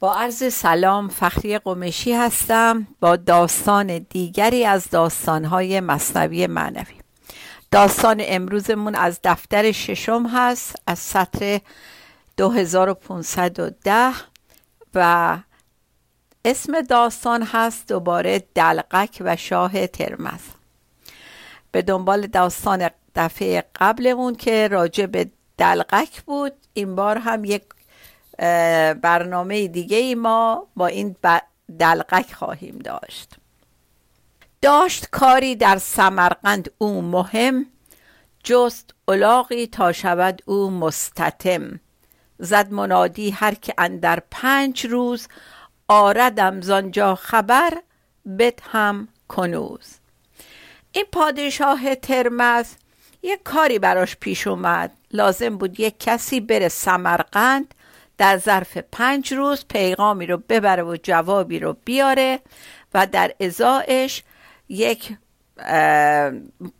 با عرض سلام فخری قمشی هستم با داستان دیگری از داستانهای مصنوی معنوی. داستان امروزمون از دفتر ششم هست از سطر 2510 و اسم داستان هست دوباره دلقک و شاه ترمز. به دنبال داستان دفعه قبلمون که راجع به دلقک بود این بار هم یک برنامه دیگه ای ما با این دلقک خواهیم داشت. داشت کاری در سمرقند او مهم جست الاغی تا شود او مستتم. زد منادی هر که اندر پنج روز آردم زانجا خبر بت هم کنوز. این پادشاه ترمز یک کاری براش پیش اومد. لازم بود یک کسی بره سمرقند در ظرف پنج روز پیغامی رو ببره و جوابی رو بیاره و در ازایش یک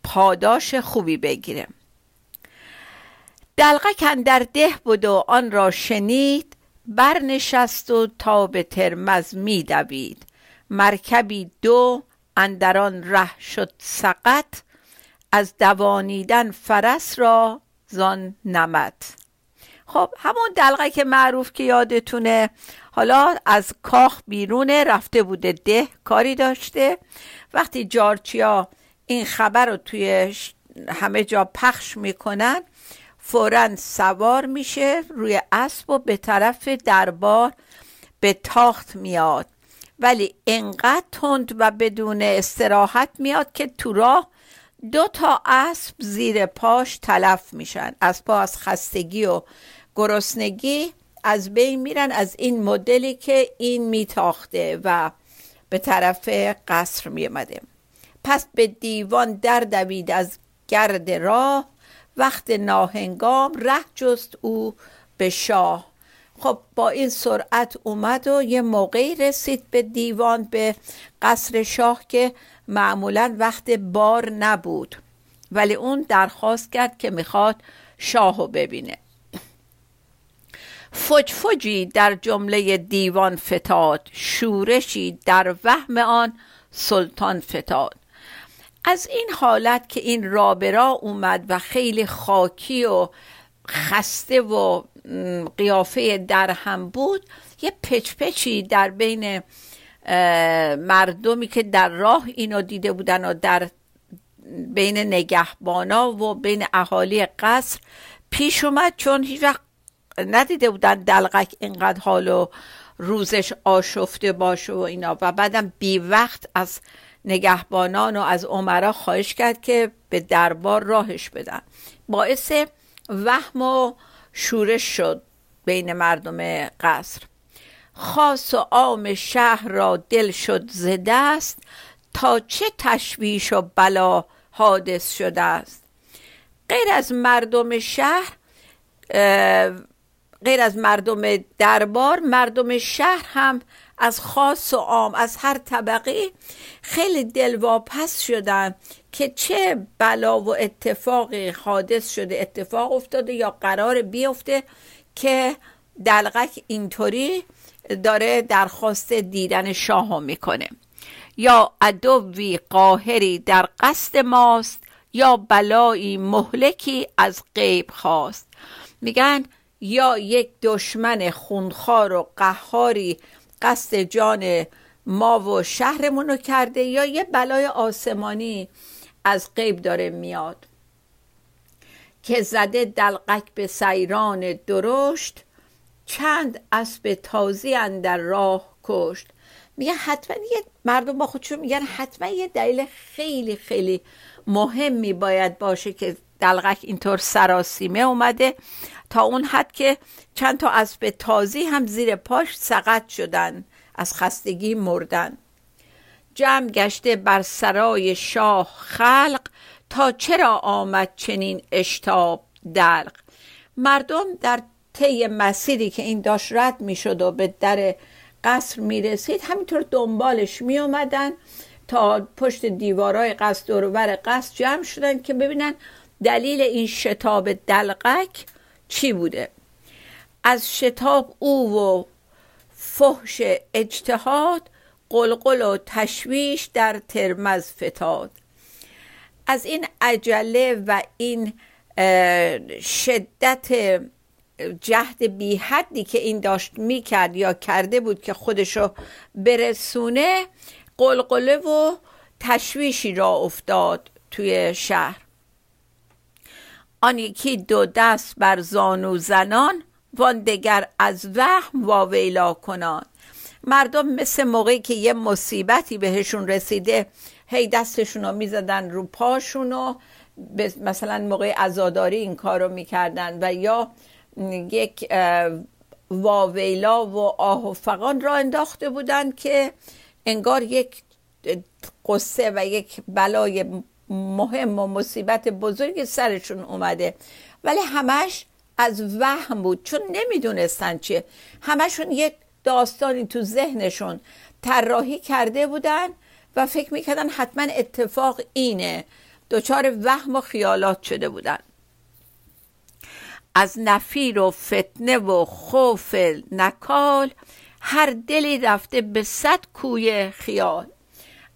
پاداش خوبی بگیره. دلقک در ده بود و آن را شنید برنشست و تا به ترمز می دوید. مرکبی دو اندران ره شد سقط از دوانیدن فرس را زان نمت خب همون دلقه که معروف که یادتونه حالا از کاخ بیرونه رفته بوده ده کاری داشته. وقتی جارچیا این خبر رو توی همه جا پخش می‌کنن فورا سوار میشه روی اسب و به طرف دربار به تاخت میاد. ولی انقدر تند و بدون استراحت میاد که تو راه دو تا اسب زیر پاش تلف میشن. اسبا از خستگی و گرسنگی از بین میرن از این مدلی که این میتاخته و به طرف قصر میامده پس به دیوان در دوید از گرد راه وقت ناهنگام ره جست او به شاه. خب با این سرعت اومد و یه موقعی رسید به دیوان به قصر شاه که معمولا وقت بار نبود. ولی اون درخواست کرد که می‌خواد شاهو ببینه. فجفجی در جمله دیوان فتاد شورشی در وهم آن سلطان فتاد. از این حالت که این رابرا اومد و خیلی خاکی و خسته و قیافه در هم بود یه پچپچی در بین مردمی که در راه اینو دیده بودن و در بین نگهبانا و بین اهالی قصر پیش اومد چون هیچ وقت ندیده بودن دلغک اینقدر حال و روزش آشفته باشه و اینا. و بعدم بی وقت از نگهبانان و از عمرا خواهش کرد که به دربار راهش بدن. باعث وهم و شورش شد بین مردم قصر. خاص و عام شهر را دل شد زده است تا چه تشویش و بلا حادث شده است. غیر از مردم شهر غیر از مردم دربار مردم شهر هم از خاص و عام از هر طبقه خیلی دلواپس شدن که چه بلا و اتفاقی حادث شده اتفاق افتاده یا قرار بیفته که دلغک اینطوری داره درخواست دیدن شاه می‌کنه. یا عدوی قاهری در قصد ماست یا بلایی مهلکی از غیب خواست. میگن یا یک دشمن خونخوار و قهاری قصد جان ما و شهرمونو کرده یا یه بلای آسمانی از غیب داره میاد. که زده دلقک به سیران درشت چند اسب تازی در راه کشت. میگه حتما یه مردم با خودشون میگن حتما یه دلیل خیلی خیلی مهمی باید باشه که دلغک اینطور سراسیمه اومده. تا اون حد که چند تا اسب تازی هم زیر پاش سقط شدن از خستگی مردن. جمع گشته بر سرای شاه خلق تا چرا آمد چنین اشتاب دلق. مردم در طی مسیری که این داشت رد می‌شد و به در قصر می‌رسید همینطور دنبالش می اومدن تا پشت دیوارای قصر دورور قصر جمع شدن که ببینن دلیل این شتاب دلقک چی بوده؟ از شتاب او و فحش اجتهاد قلقل و تشویش در ترمز فتاد. از این عجله و این شدت جهد بی حدی که این داشت می‌کرد یا کرده بود که خودشو برسونه قلقله و تشویشی را افتاد توی شهر. آن یکی دو دست بر زانو زنان وان دگر از وهم واویلا کنان. مردم مثل موقعی که یه مصیبتی بهشون رسیده هی دستشون رو می‌زدن رو پاشون و مثلا موقع ازاداری این کار رو می‌کردن و یا یک واویلا و آه و فقان را انداخته بودن که انگار یک قصه و یک بلای مهم و مصیبت بزرگی سرشون اومده. ولی همش از وهم بود. چون نمی‌دونستن چیه. همشون یک داستانی تو ذهنشون طراحی کرده بودن و فکر می‌کردن حتما اتفاق اینه. دچار وهم و خیالات شده بودن. از نفیر و فتنه و خوف نکال هر دلی رفته به صد کوی خیال.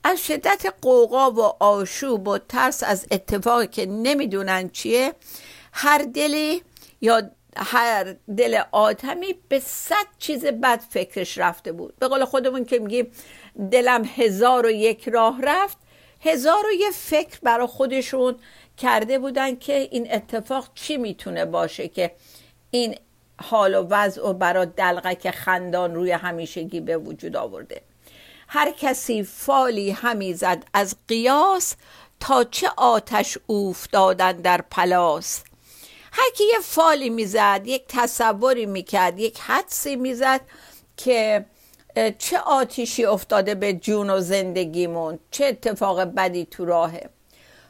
از شدت قوقا و آشوب و ترس از اتفاقی که نمی‌دونن چیه هر دلی یا هر دل آدمی به صد چیز بد فکرش رفته بود. به قول خودمون که میگیم دلم هزار و یک راه رفت هزار و یک فکر برای خودشون کرده بودن که این اتفاق چی می‌تونه باشه که این حال و وضع و برای دلغک خندان روی همیشگی به وجود آورده. هر کسی فالی همی زد از قیاس تا چه آتش افتادن در پلاس. هر کی یه فالی می‌زد یک تصوری می‌کرد یک حدسی می‌زد که چه آتیشی افتاده به جون و زندگیمون چه اتفاق بدی تو راهه.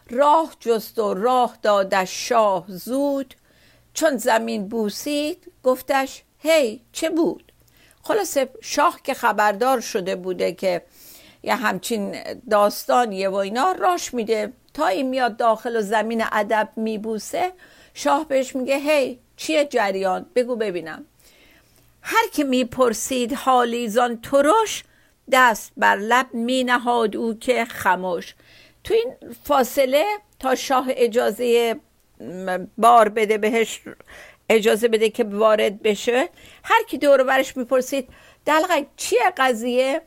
راه جست و راه دادش شاه زود چون زمین بوسید گفتش هی چه بود؟ خلاصه شاه که خبردار شده بوده که یه همچین داستانیه و اینا راش میده. تا این میاد داخل و زمین ادب میبوسه شاه بهش میگه هی چیه جریان؟ بگو ببینم. هر که می‌پرسید حالیزان ترش دست بر لب می نهاد او که خموش تو این فاصله تا شاه اجازه بار بده بهش اجازه بده که وارد بشه. هر کی دور برش می‌پرسید دلغک چیه قضیه؟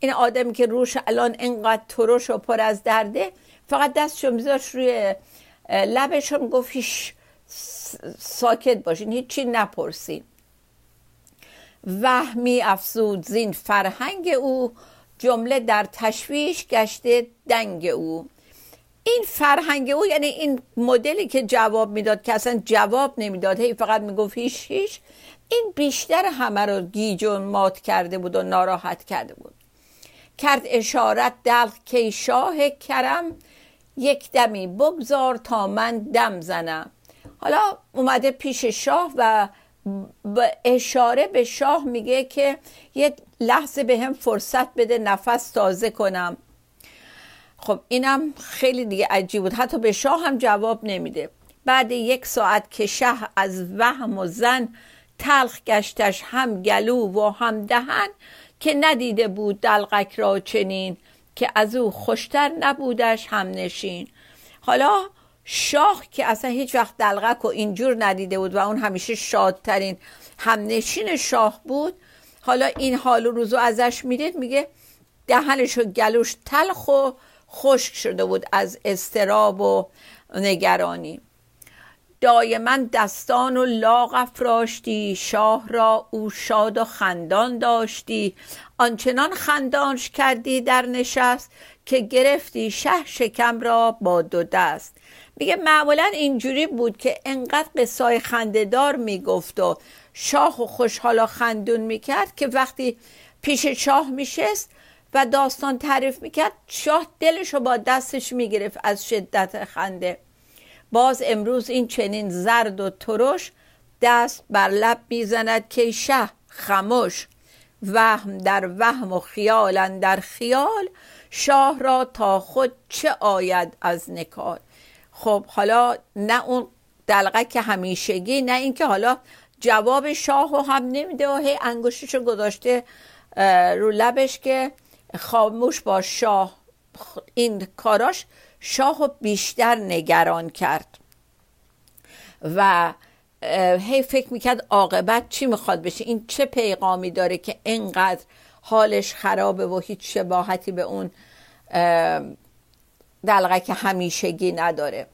این آدمی که روش الان انقدر ترش و پر از درده فقط دستشو میذاش روی لبش هم گفت هیچ ساکت باشین هیچی نپرسین. وهمی افزود زین فرهنگ او جمله در تشویش گشته دنگ او. این فرهنگ او یعنی این مدلی که جواب می‌داد که اصلا جواب نمی‌داد هی فقط می‌گفت هیچ هیچ این بیشتر همه رو گیج و مات کرده بود و ناراحت کرده بود. کرد اشارت دلق که شاه کرم یک دمی بگذار تا من دم زنم. حالا اومده پیش شاه و به اشاره به شاه میگه که یه لحظه به هم فرصت بده نفس تازه کنم. خب اینم خیلی دیگه عجیب بود. حتی به شاه هم جواب نمیده. بعد یک ساعت که شه از وهم و زن تلخ گشتش هم گلو و هم دهن که ندیده بود دلقک را چنین که از او خوشتر نبودش هم نشین. حالا شاه که اصلا هیچ وقت دلغک و اینجور ندیده بود و اون همیشه شادترین همنشین شاه بود حالا این حال و روزو ازش می‌دید میگه دهنش و گلوش تلخ و خشک شده بود از استراب و نگرانی. دایما دستان و لاغ افراشتی شاه را او شاد و خندان داشتی. آنچنان خندانش کردی در نشست که گرفتی شه شکم را با دو دست. میگه معمولا اینجوری بود که انقدر قصای خندهدار می‌گفت و شاه و خوشحالا خندون می‌کرد که وقتی پیش شاه میشست و داستان تعریف می‌کرد شاه دلش رو با دستش می‌گرفت از شدت خنده. باز امروز این چنین زرد و ترش دست بر لب می‌زند که شه خموش وهم در وهم و خیال در خیال شاه را تا خود چه آید از نکال؟ خب حالا نه اون دلغک همیشگی نه اینکه حالا جواب شاه رو هم نمیده و هی انگشتشو گذاشته رو لبش که خاموش با شاه. این کاراش شاه بیشتر نگران کرد. و هی فکر می‌کرد عاقبت چی می‌خواد بشه؟ این چه پیغامی داره که اینقدر حالش خرابه و هیچ شباهتی به اون دلغه که همیشگی نداره.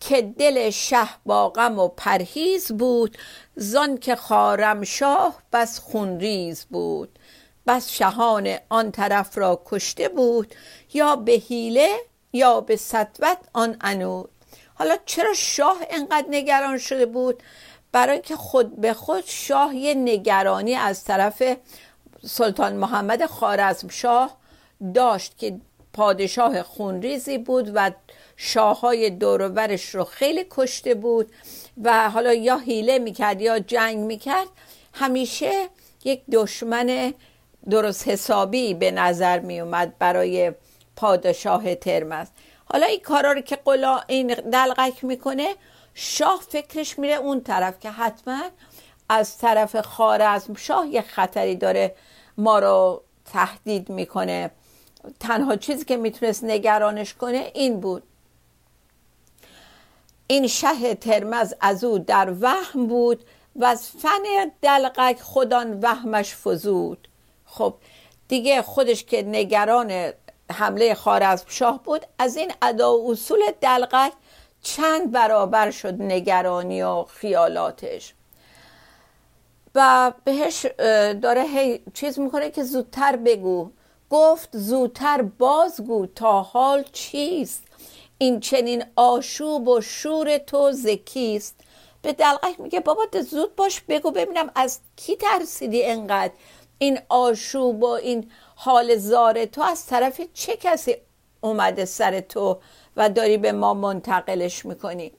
که دل شه با غم و پرهیز بود زان که خارم شاه بس خونریز بود. بس شهان آن طرف را کشته بود یا به حیله یا به سطوت آن انود حالا چرا شاه انقدر نگران شده بود؟ برای اینکه خود به خود شاه یه نگرانی از طرف سلطان محمد خارزم شاه داشت که پادشاه خونریزی بود و شاه های دورورش رو خیلی کشته بود و حالا یا حیله می‌کرد یا جنگ می‌کرد. همیشه یک دشمن درست حسابی به نظر میومد برای پادشاه ترمز. حالا این کارا رو که قلا این دلغک می‌کنه شاه فکرش میره اون طرف که حتما از طرف خارزم شاه یه خطری داره ما رو تهدید می‌کنه. تنها چیزی که می‌تونست نگرانش کنه این بود. این شه ترمز از او در وهم بود و از فن دلقک خودان وهمش فزود. خب دیگه خودش که نگران حمله خارزم شاه بود از این ادا و اصول دلقک چند برابر شد نگرانی و خیالاتش. و بهش داره هی چیز می‌کنه که زودتر بگو. گفت زودتر بازگو تا حال چیست؟ این چنین آشوب و شور تو زکیست به دلقک میگه بابا زود باش بگو ببینم از کی ترسیدی انقدر؟ این آشوب و این حال زار تو از طرف چه کسی اومده سر تو و داری به ما منتقلش می‌کنی؟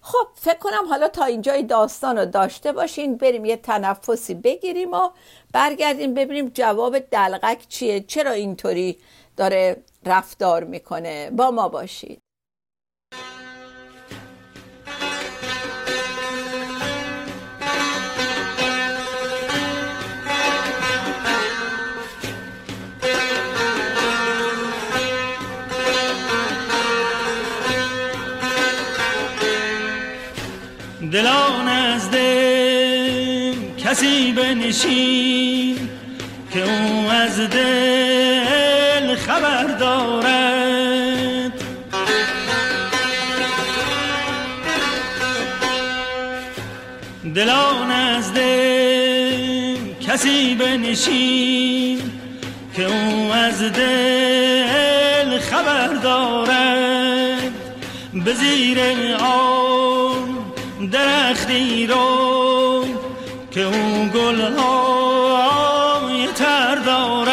خب فکر کنم حالا تا اینجای داستان رو داشته باشین بریم یه تنفسی بگیریم و برگردیم ببینیم جواب دلغک چیه چرا اینطوری داره رفتار می‌کنه. با ما باشید. دلان از دل کسی بنشین که او از دل خبر دارد. دلان از دل کسی بنشین که او از دل خبر دارد. به زیر آن درختی رو که او گلهای تر دارد.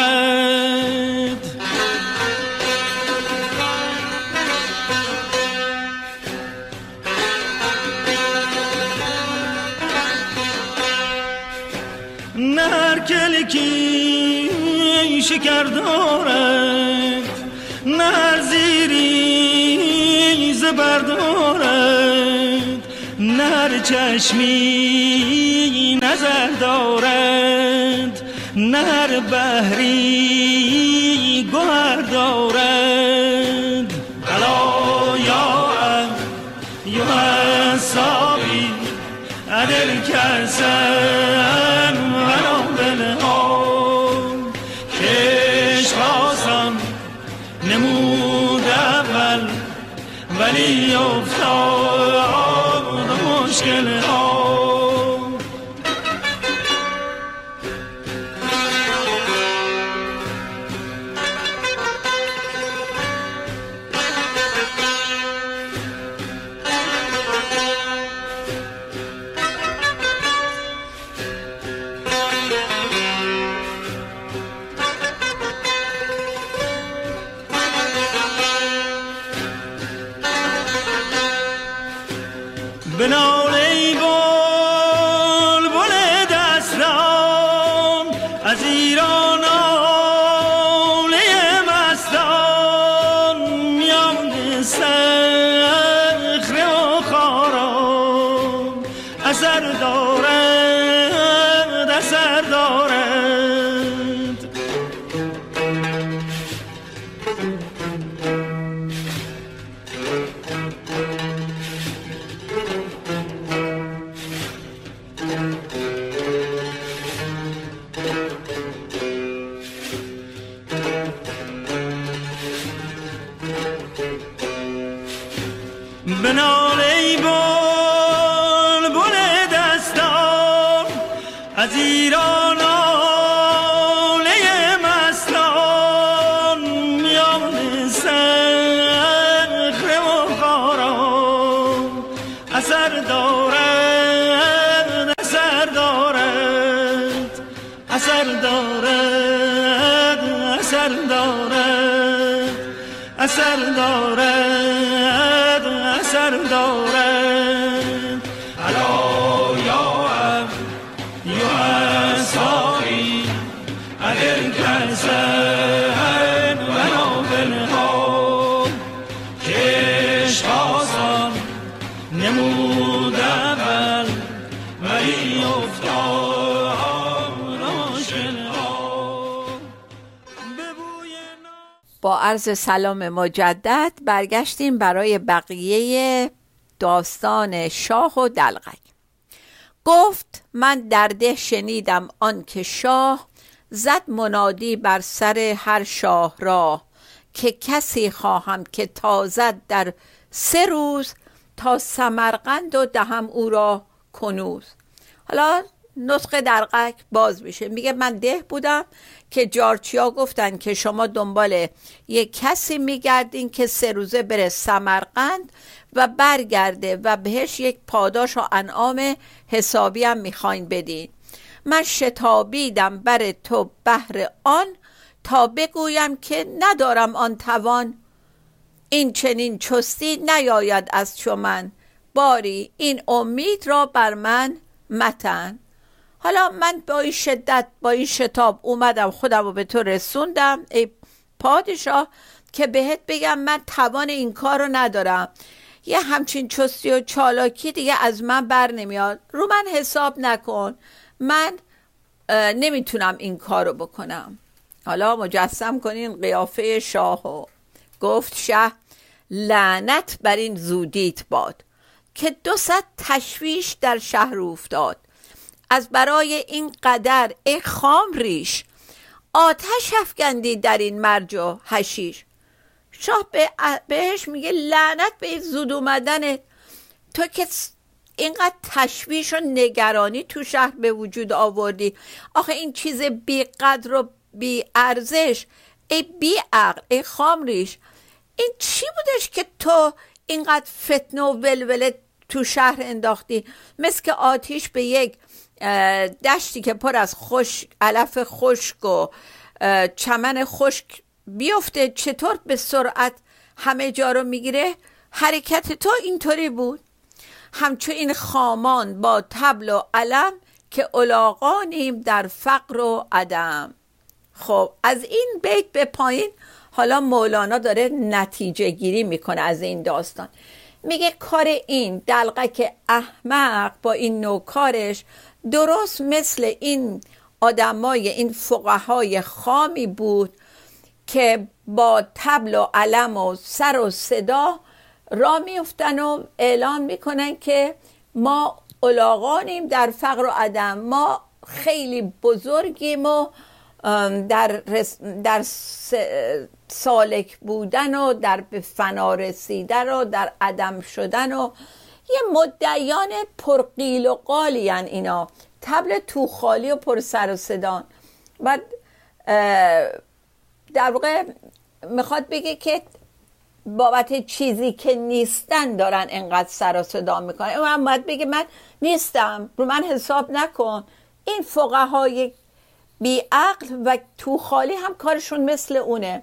نه هر کلکی شکر دارد نه هر زیری زبر دارد. هر چشمی نظر دارد نه هر بحری گوهر دارد. الا یا یا حسابی ادل کسم Azira عرض سلام مجدد برگشتیم برای بقیه داستان شاه و دلغک. گفت من در ده شنیدم آن که شاه زد منادی بر سر هر شاه راه که کسی خواهم که تازد در سه روز تا سمرقند و دهم او را کنوز. حالا نطق درقک باز میشه. میگه من ده بودم که جارچیا گفتن که شما دنبال یک کسی میگردین که سه روزه بره سمرقند و برگرده و بهش یک پاداش و انعام حسابی هم می‌خواین بدین. من شتابیدم بر تو بهر آن تا بگویم که ندارم آن توان. این چنین چستی نیاید از چو من. باری این امید را بر من متن. حالا من با این شدت با این شتاب اومدم خودم رو به تو رسوندم. ای پادشاه که بهت بگم من توان این کار رو ندارم. یه همچین چستی و چالاکی دیگه از من بر نمیاد. رو من حساب نکن. من نمی‌تونم این کار رو بکنم. حالا مجسم کنین قیافه شاهو گفت شه لعنت بر این زودیت باد که دو صد تشویش در شهر افتاد. از برای این قدر ای خام ریش آتش افکندی در این مرج و حشیش. شاه به بهش میگه لعنت به این زود اومدنت. تو که اینقدر تشویش و نگرانی تو شهر به وجود آوردی. آخه این چیز بی قدر و بی ارزش ای بی عقل ای خامریش این چی بودش که تو اینقدر فتنه و ولوله تو شهر انداختی. مثل که آتیش به یک دشتی که پر از خوش علف خشک و چمن خشک بیفته. چطور به سرعت همه جا رو می‌گیره؟ حرکت تو اینطوری بود. همچو این خامان با تبل و علم که الاغانیم در فقر و عدم. خب از این بیت به پایین. حالا مولانا داره نتیجه گیری می‌کنه از این داستان. میگه کار این دلقک احمق با این نوکارش درست مثل این آدمای این فقهای خامی بود که با تبل و علم و سر و صدا را میفتن و اعلام می‌کنن که ما الاغانیم در فقر و عدم ما خیلی بزرگیم و در, در سالک بودن و در به فنا رسیدن و در عدم شدن و یه مدعیان پرقیل و قالی اینا. تبل تو خالی و پر سر و صدان اه، در واقع می‌خواد بگه که بابت چیزی که نیستن دارن انقدر سر و صدا می‌کنن. من باید بگه من نیستم. رو من حساب نکن. این فقهای بیعقل و تو خالی هم کارشون مثل اونه.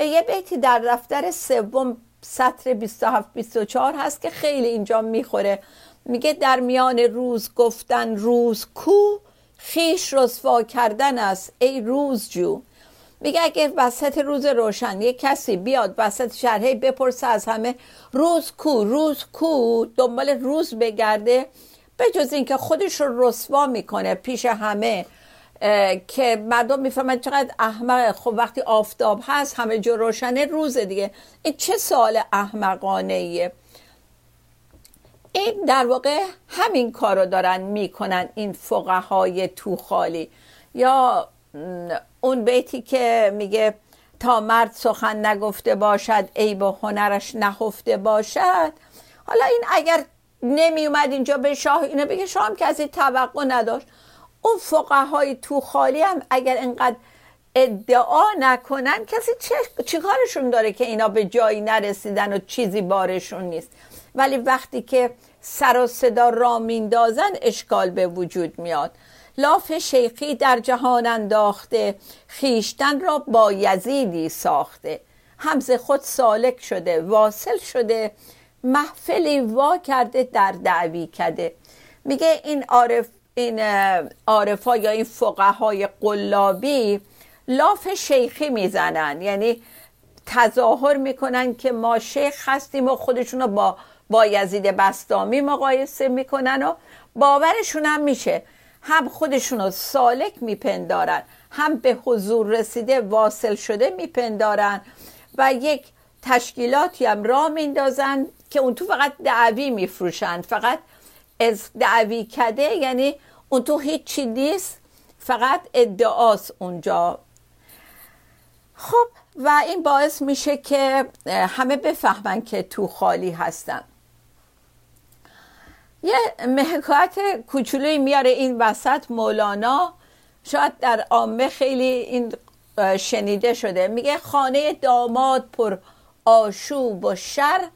یه بیتی در دفتر سوم سطر 27 24 هست که خیلی اینجا می‌خوره. میگه در میان روز گفتن روز کو خیش رسوا کردن است ای روز جو. میگه اگه وسط روز روشن یه کسی بیاد وسط شهر بپرسه از همه روز کو روز کو دنبال روز بگرده به جز اینکه خودش رو رسوا می‌کنه پیش همه. که مردم می‌فهمن چقدر احمق خب وقتی آفتاب هست همه جا روشنه روز دیگه. این چه سوال احمقانه ایه این در واقع همین کار رو دارن می‌کنن این فقهای تو خالی یا اون بیتی که میگه تا مرد سخن نگفته باشد ای به هنرش نهفته باشد. حالا این اگر نمی اومد اینجا به شاه اینو بگه شاه هم کسی توقع نداشت. اون فقهای تو خالی هم اگر انقدر ادعا نکنن کسی چه چی کارشون داره که اینا به جایی نرسیدن و چیزی بارشون نیست؟ ولی وقتی که سر و صدا را میندازن اشکال به وجود میاد. لاف شیخی در جهان انداخته خیشتن را با یزیدی ساخته. همز خود سالک شده واصل شده محفلی وا کرده در دعوی کرده. میگه این عارف این عارفا یا این فقهای قلابی لاف شیخی می‌زنن. یعنی تظاهر می‌کنن که ما شیخ هستیم و خودشون رو با با یزید بستامی مقایسه می‌کنن و باورشون هم میشه. هم خودشون رو سالک میپندارن هم به حضور رسیده واصل شده میپندارن و یک تشکیلاتی هم را میندازن که اون تو فقط دعوی میفروشن فقط از دعوی کده یعنی اون تو هیچی نیست فقط ادعاست اونجا. خب و این باعث میشه که همه بفهمن که تو خالی هستن. یه محکات کوچولوی میاره این وسط مولانا. شاید در عامه خیلی این شنیده شده. میگه خانه داماد پر آشوب و شر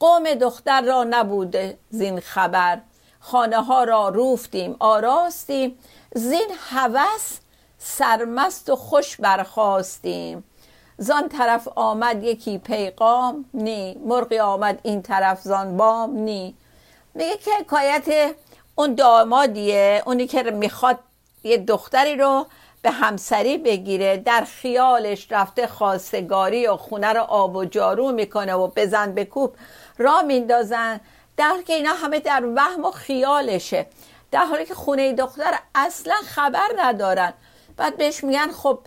قوم دختر را نبوده زین خبر. خانه ها را روفتیم آراستیم. زین هوس سرمست و خوش برخواستیم زان طرف آمد یکی پیغام نی مرغی آمد این طرف زان بام نی. میگه که حکایت اون دامادیه اونی که می‌خواد یه دختری رو به همسری بگیره در خیالش رفته خواستگاری و خونه رو آب و جارو می‌کنه و بزن بکوب را میندازن. در که اینا همه در وهم و خیالشه. در حالی که خونه دختر اصلا خبر ندارن. بعد بهش میگن خب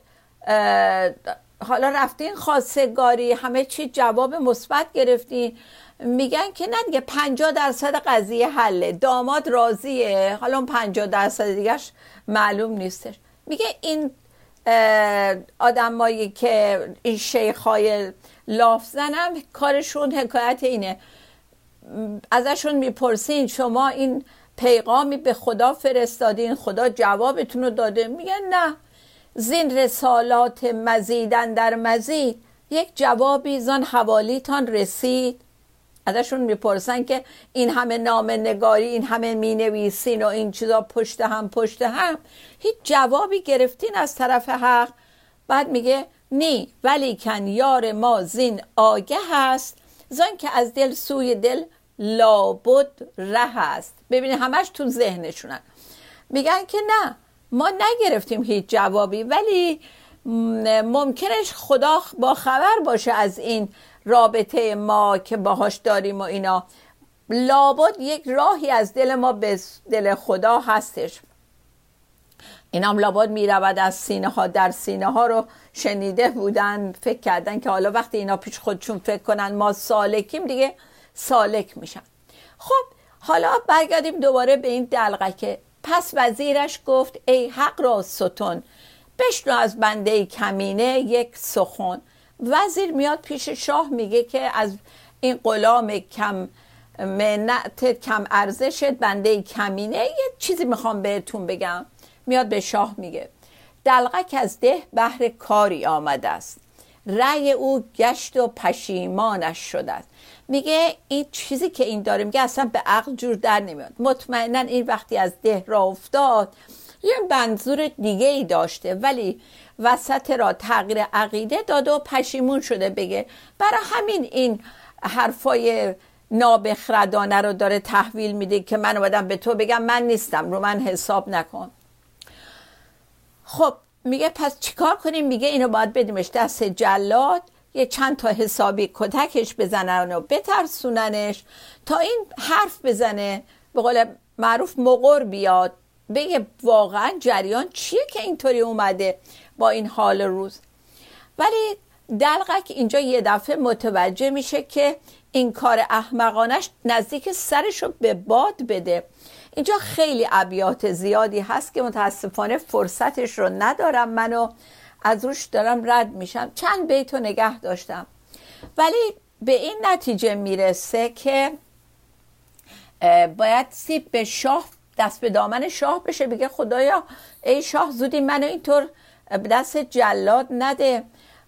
حالا رفتین خواستگاری همه چی جواب مثبت گرفتین میگن که نه دیگه 50 درصد قضیه حله. داماد راضیه. حالا اون 50 درصد دیگهش معلوم نیستش. میگه این آدمایی که این شیخای لاف زنم کارشون حکایت اینه. ازشون می‌پرسین شما این پیغامی به خدا فرستادین خدا جوابتون رو داده. میگن نه. زین رسالات مزیدن در مزید. یک جوابی زان حوالیتان رسید. ازشون می‌پرسن که این همه نامه نگاری این همه می نویسین و این چیزا پشت هم پشت هم. هیچ جوابی گرفتین از طرف حق. بعد میگه نی ولی کن یار ما زین آگه هست. زن که از دل سوی دل لابد ره است. ببینید همش تو ذهنشونن. میگن که نه ما نگرفتیم هیچ جوابی ولی ممکنش خدا با خبر باشه از این رابطه ما که باهاش داریم و اینا. لابد یک راهی از دل ما به دل خدا هستش. این هم لابد می رود از سینه ها در سینه ها رو شنیده بودن فکر کردن که حالا وقتی اینا پیش خودشون فکر کنن ما سالکیم دیگه سالک میشن. خب حالا برگردیم دوباره به این دلغکه. پس وزیرش گفت ای حق را ستون بشنو از بنده کمینه یک سخن. وزیر میاد پیش شاه میگه که از این غلام کم منعت کم ارزشت بنده کمینه یه چیزی می‌خوام بهتون بگم. میاد به شاه میگه. دلغک از ده بهر کاری آمده است. رأی او گشت و پشیمانش شده است. میگه این چیزی که این داره میگه اصلا به عقل جور در نمیاد. مطمئنا این وقتی از ده را افتاد یه منظور دیگه ای داشته ولی وسط را تغییر عقیده داده و پشیمون شده بگه برای همین این حرفای نابخردانه رو داره تحویل میده که من اومدم به تو بگم من نیستم رو من حساب نکن. خب میگه پس چیکار کنیم؟ میگه اینو باید بدیمش دست جلاد یه چند تا حسابی کتکش بزنن و بترسوننش. تا این حرف بزنه به قول معروف مقر بیاد بگه واقعا جریان چیه که اینطوری اومده با این حال روز. ولی دلغک اینجا یه دفعه متوجه میشه که این کار احمقانش نزدیک سرش رو به باد بده. اینجا خیلی ابیات زیادی هست که متاسفانه فرصتش رو ندارم. منو از روش دارم رد میشم. چند بیت رو نگه داشتم. ولی به این نتیجه می‌رسه که باید سیب به شاه دست به دامن شاه بشه. بگه خدایا ای شاه زودی منو اینطور دست جلاد نده.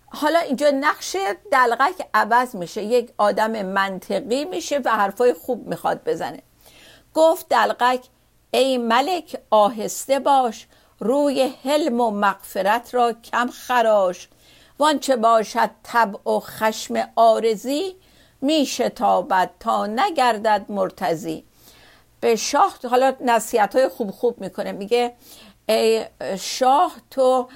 حالا اینجا نقش دلغک عوض میشه. یک آدم منطقی میشه و حرفای خوب می‌خواد بزنه. گفت دلغک ای ملک آهسته باش روی حلم و مغفرت را کم خراش. وانچه باشد طبع و خشم آرزی می شتابد تا نگردد مرتزی به شاه حالا نصیحت های خوب خوب می‌کنه. میگه ای شاه تو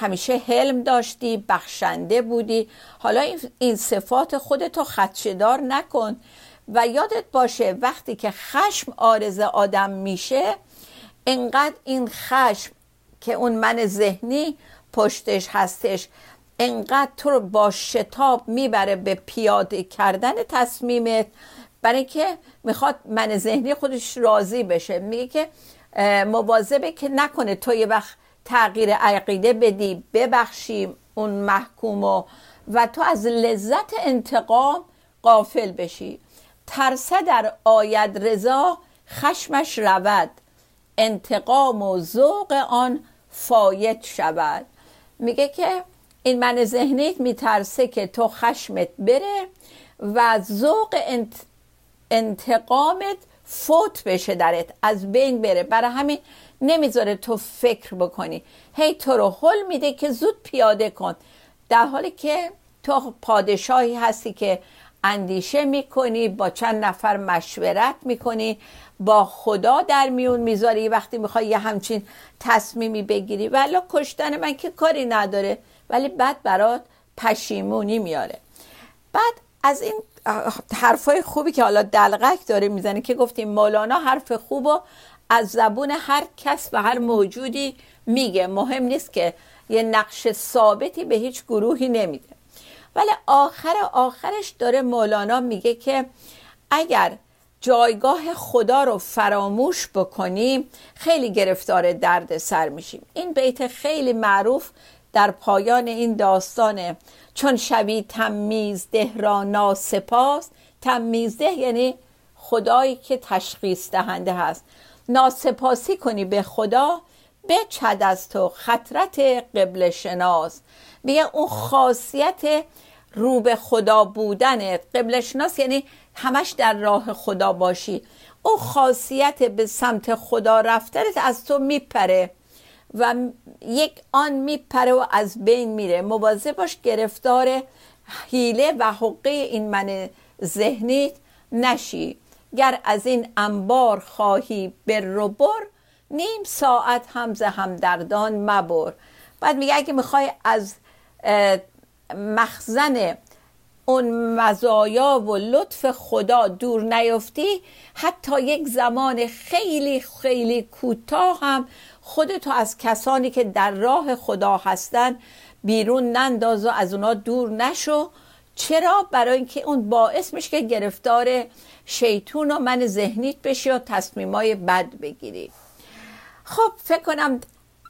همیشه حلم داشتی بخشنده بودی. حالا این صفات خودتو خدشدار نکن. و یادت باشه وقتی که خشم آرز آدم میشه انقدر این خشم که اون من ذهنی پشتش هستش انقدر تو رو با شتاب می‌بره به پیاده کردن تصمیمت. برای که می‌خواد من ذهنی خودش راضی بشه. میگه که مواظبه که نکنه تو یه وقت تغییر عقیده بدی ببخشیم اون محکوم و, و تو از لذت انتقام قافل بشی. ترسه در آید رضا خشمش رود. انتقام و ذوق آن فایت شود. میگه که این من ذهنیت میترسه که تو خشمت بره و ذوق انت... انتقامت فوت بشه درت از بین بره. برای همین نمی‌ذاره تو فکر بکنی. هی تو رو حل میده که زود پیاده کن. در حالی که تو پادشاهی هستی که اندیشه می‌کنی با چند نفر مشورت می‌کنی با خدا در میون می‌ذاری وقتی می‌خوای یه همچین تصمیمی بگیری. ولی کشتن من که کاری نداره ولی بعد برات پشیمونی میاره. بعد از این حرفای خوبی که حالا دلغک داره می‌زنه که گفتیم مولانا حرف خوب و از زبون هر کس و هر موجودی میگه. مهم نیست که یه نقش ثابتی به هیچ گروهی نمیده. ولی آخر آخرش داره مولانا میگه که اگر جایگاه خدا رو فراموش بکنیم خیلی گرفتار درد سر میشیم. این بیت خیلی معروف در پایان این داستانه. چون شبی تمیز ده را ناسپاس تمیزده یعنی خدایی که تشخیص دهنده هست. ناسپاسی کنی به خدا بچد از تو خطرت قبل شناس. میگه اون خاصیت رو به خدا بودن قبل شناس یعنی همش در راه خدا باشی. اون خاصیت به سمت خدا رفتنت از تو میپره و یک آن میپره و از بین میره. مواظب باش گرفتار حیله و حقه این من ذهنی نشی. گر از این انبار خواهی بر و بر نیم ساعت همز همدردان مبر. بعد میگه اگه می‌خوای از مخزن اون مزایا و لطف خدا دور نیفتی حتی یک زمان خیلی خیلی کوتاه هم خودتو از کسانی که در راه خدا هستن بیرون ننداز و از اونا دور نشو. چرا؟ برای اینکه اون باعث میشه که گرفتار شیطون و من ذهنیت بشی و تصمیمای بد بگیری. خب فکر کنم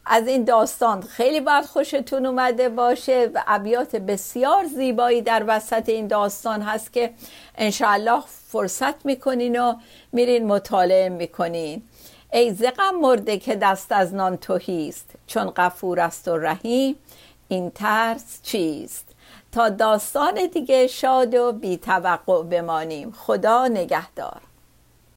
از این داستان خیلی باید خوشتون اومده باشه و ابیات بسیار زیبایی در وسط این داستان هست که انشاءالله فرصت می‌کنین و میرین مطالعه می‌کنین. ای زقم مرده که دست از نان توهیست چون غفور است و رحیم این ترس چیست؟ تا داستان دیگه شاد و بی توقع بمانیم. خدا نگهدار.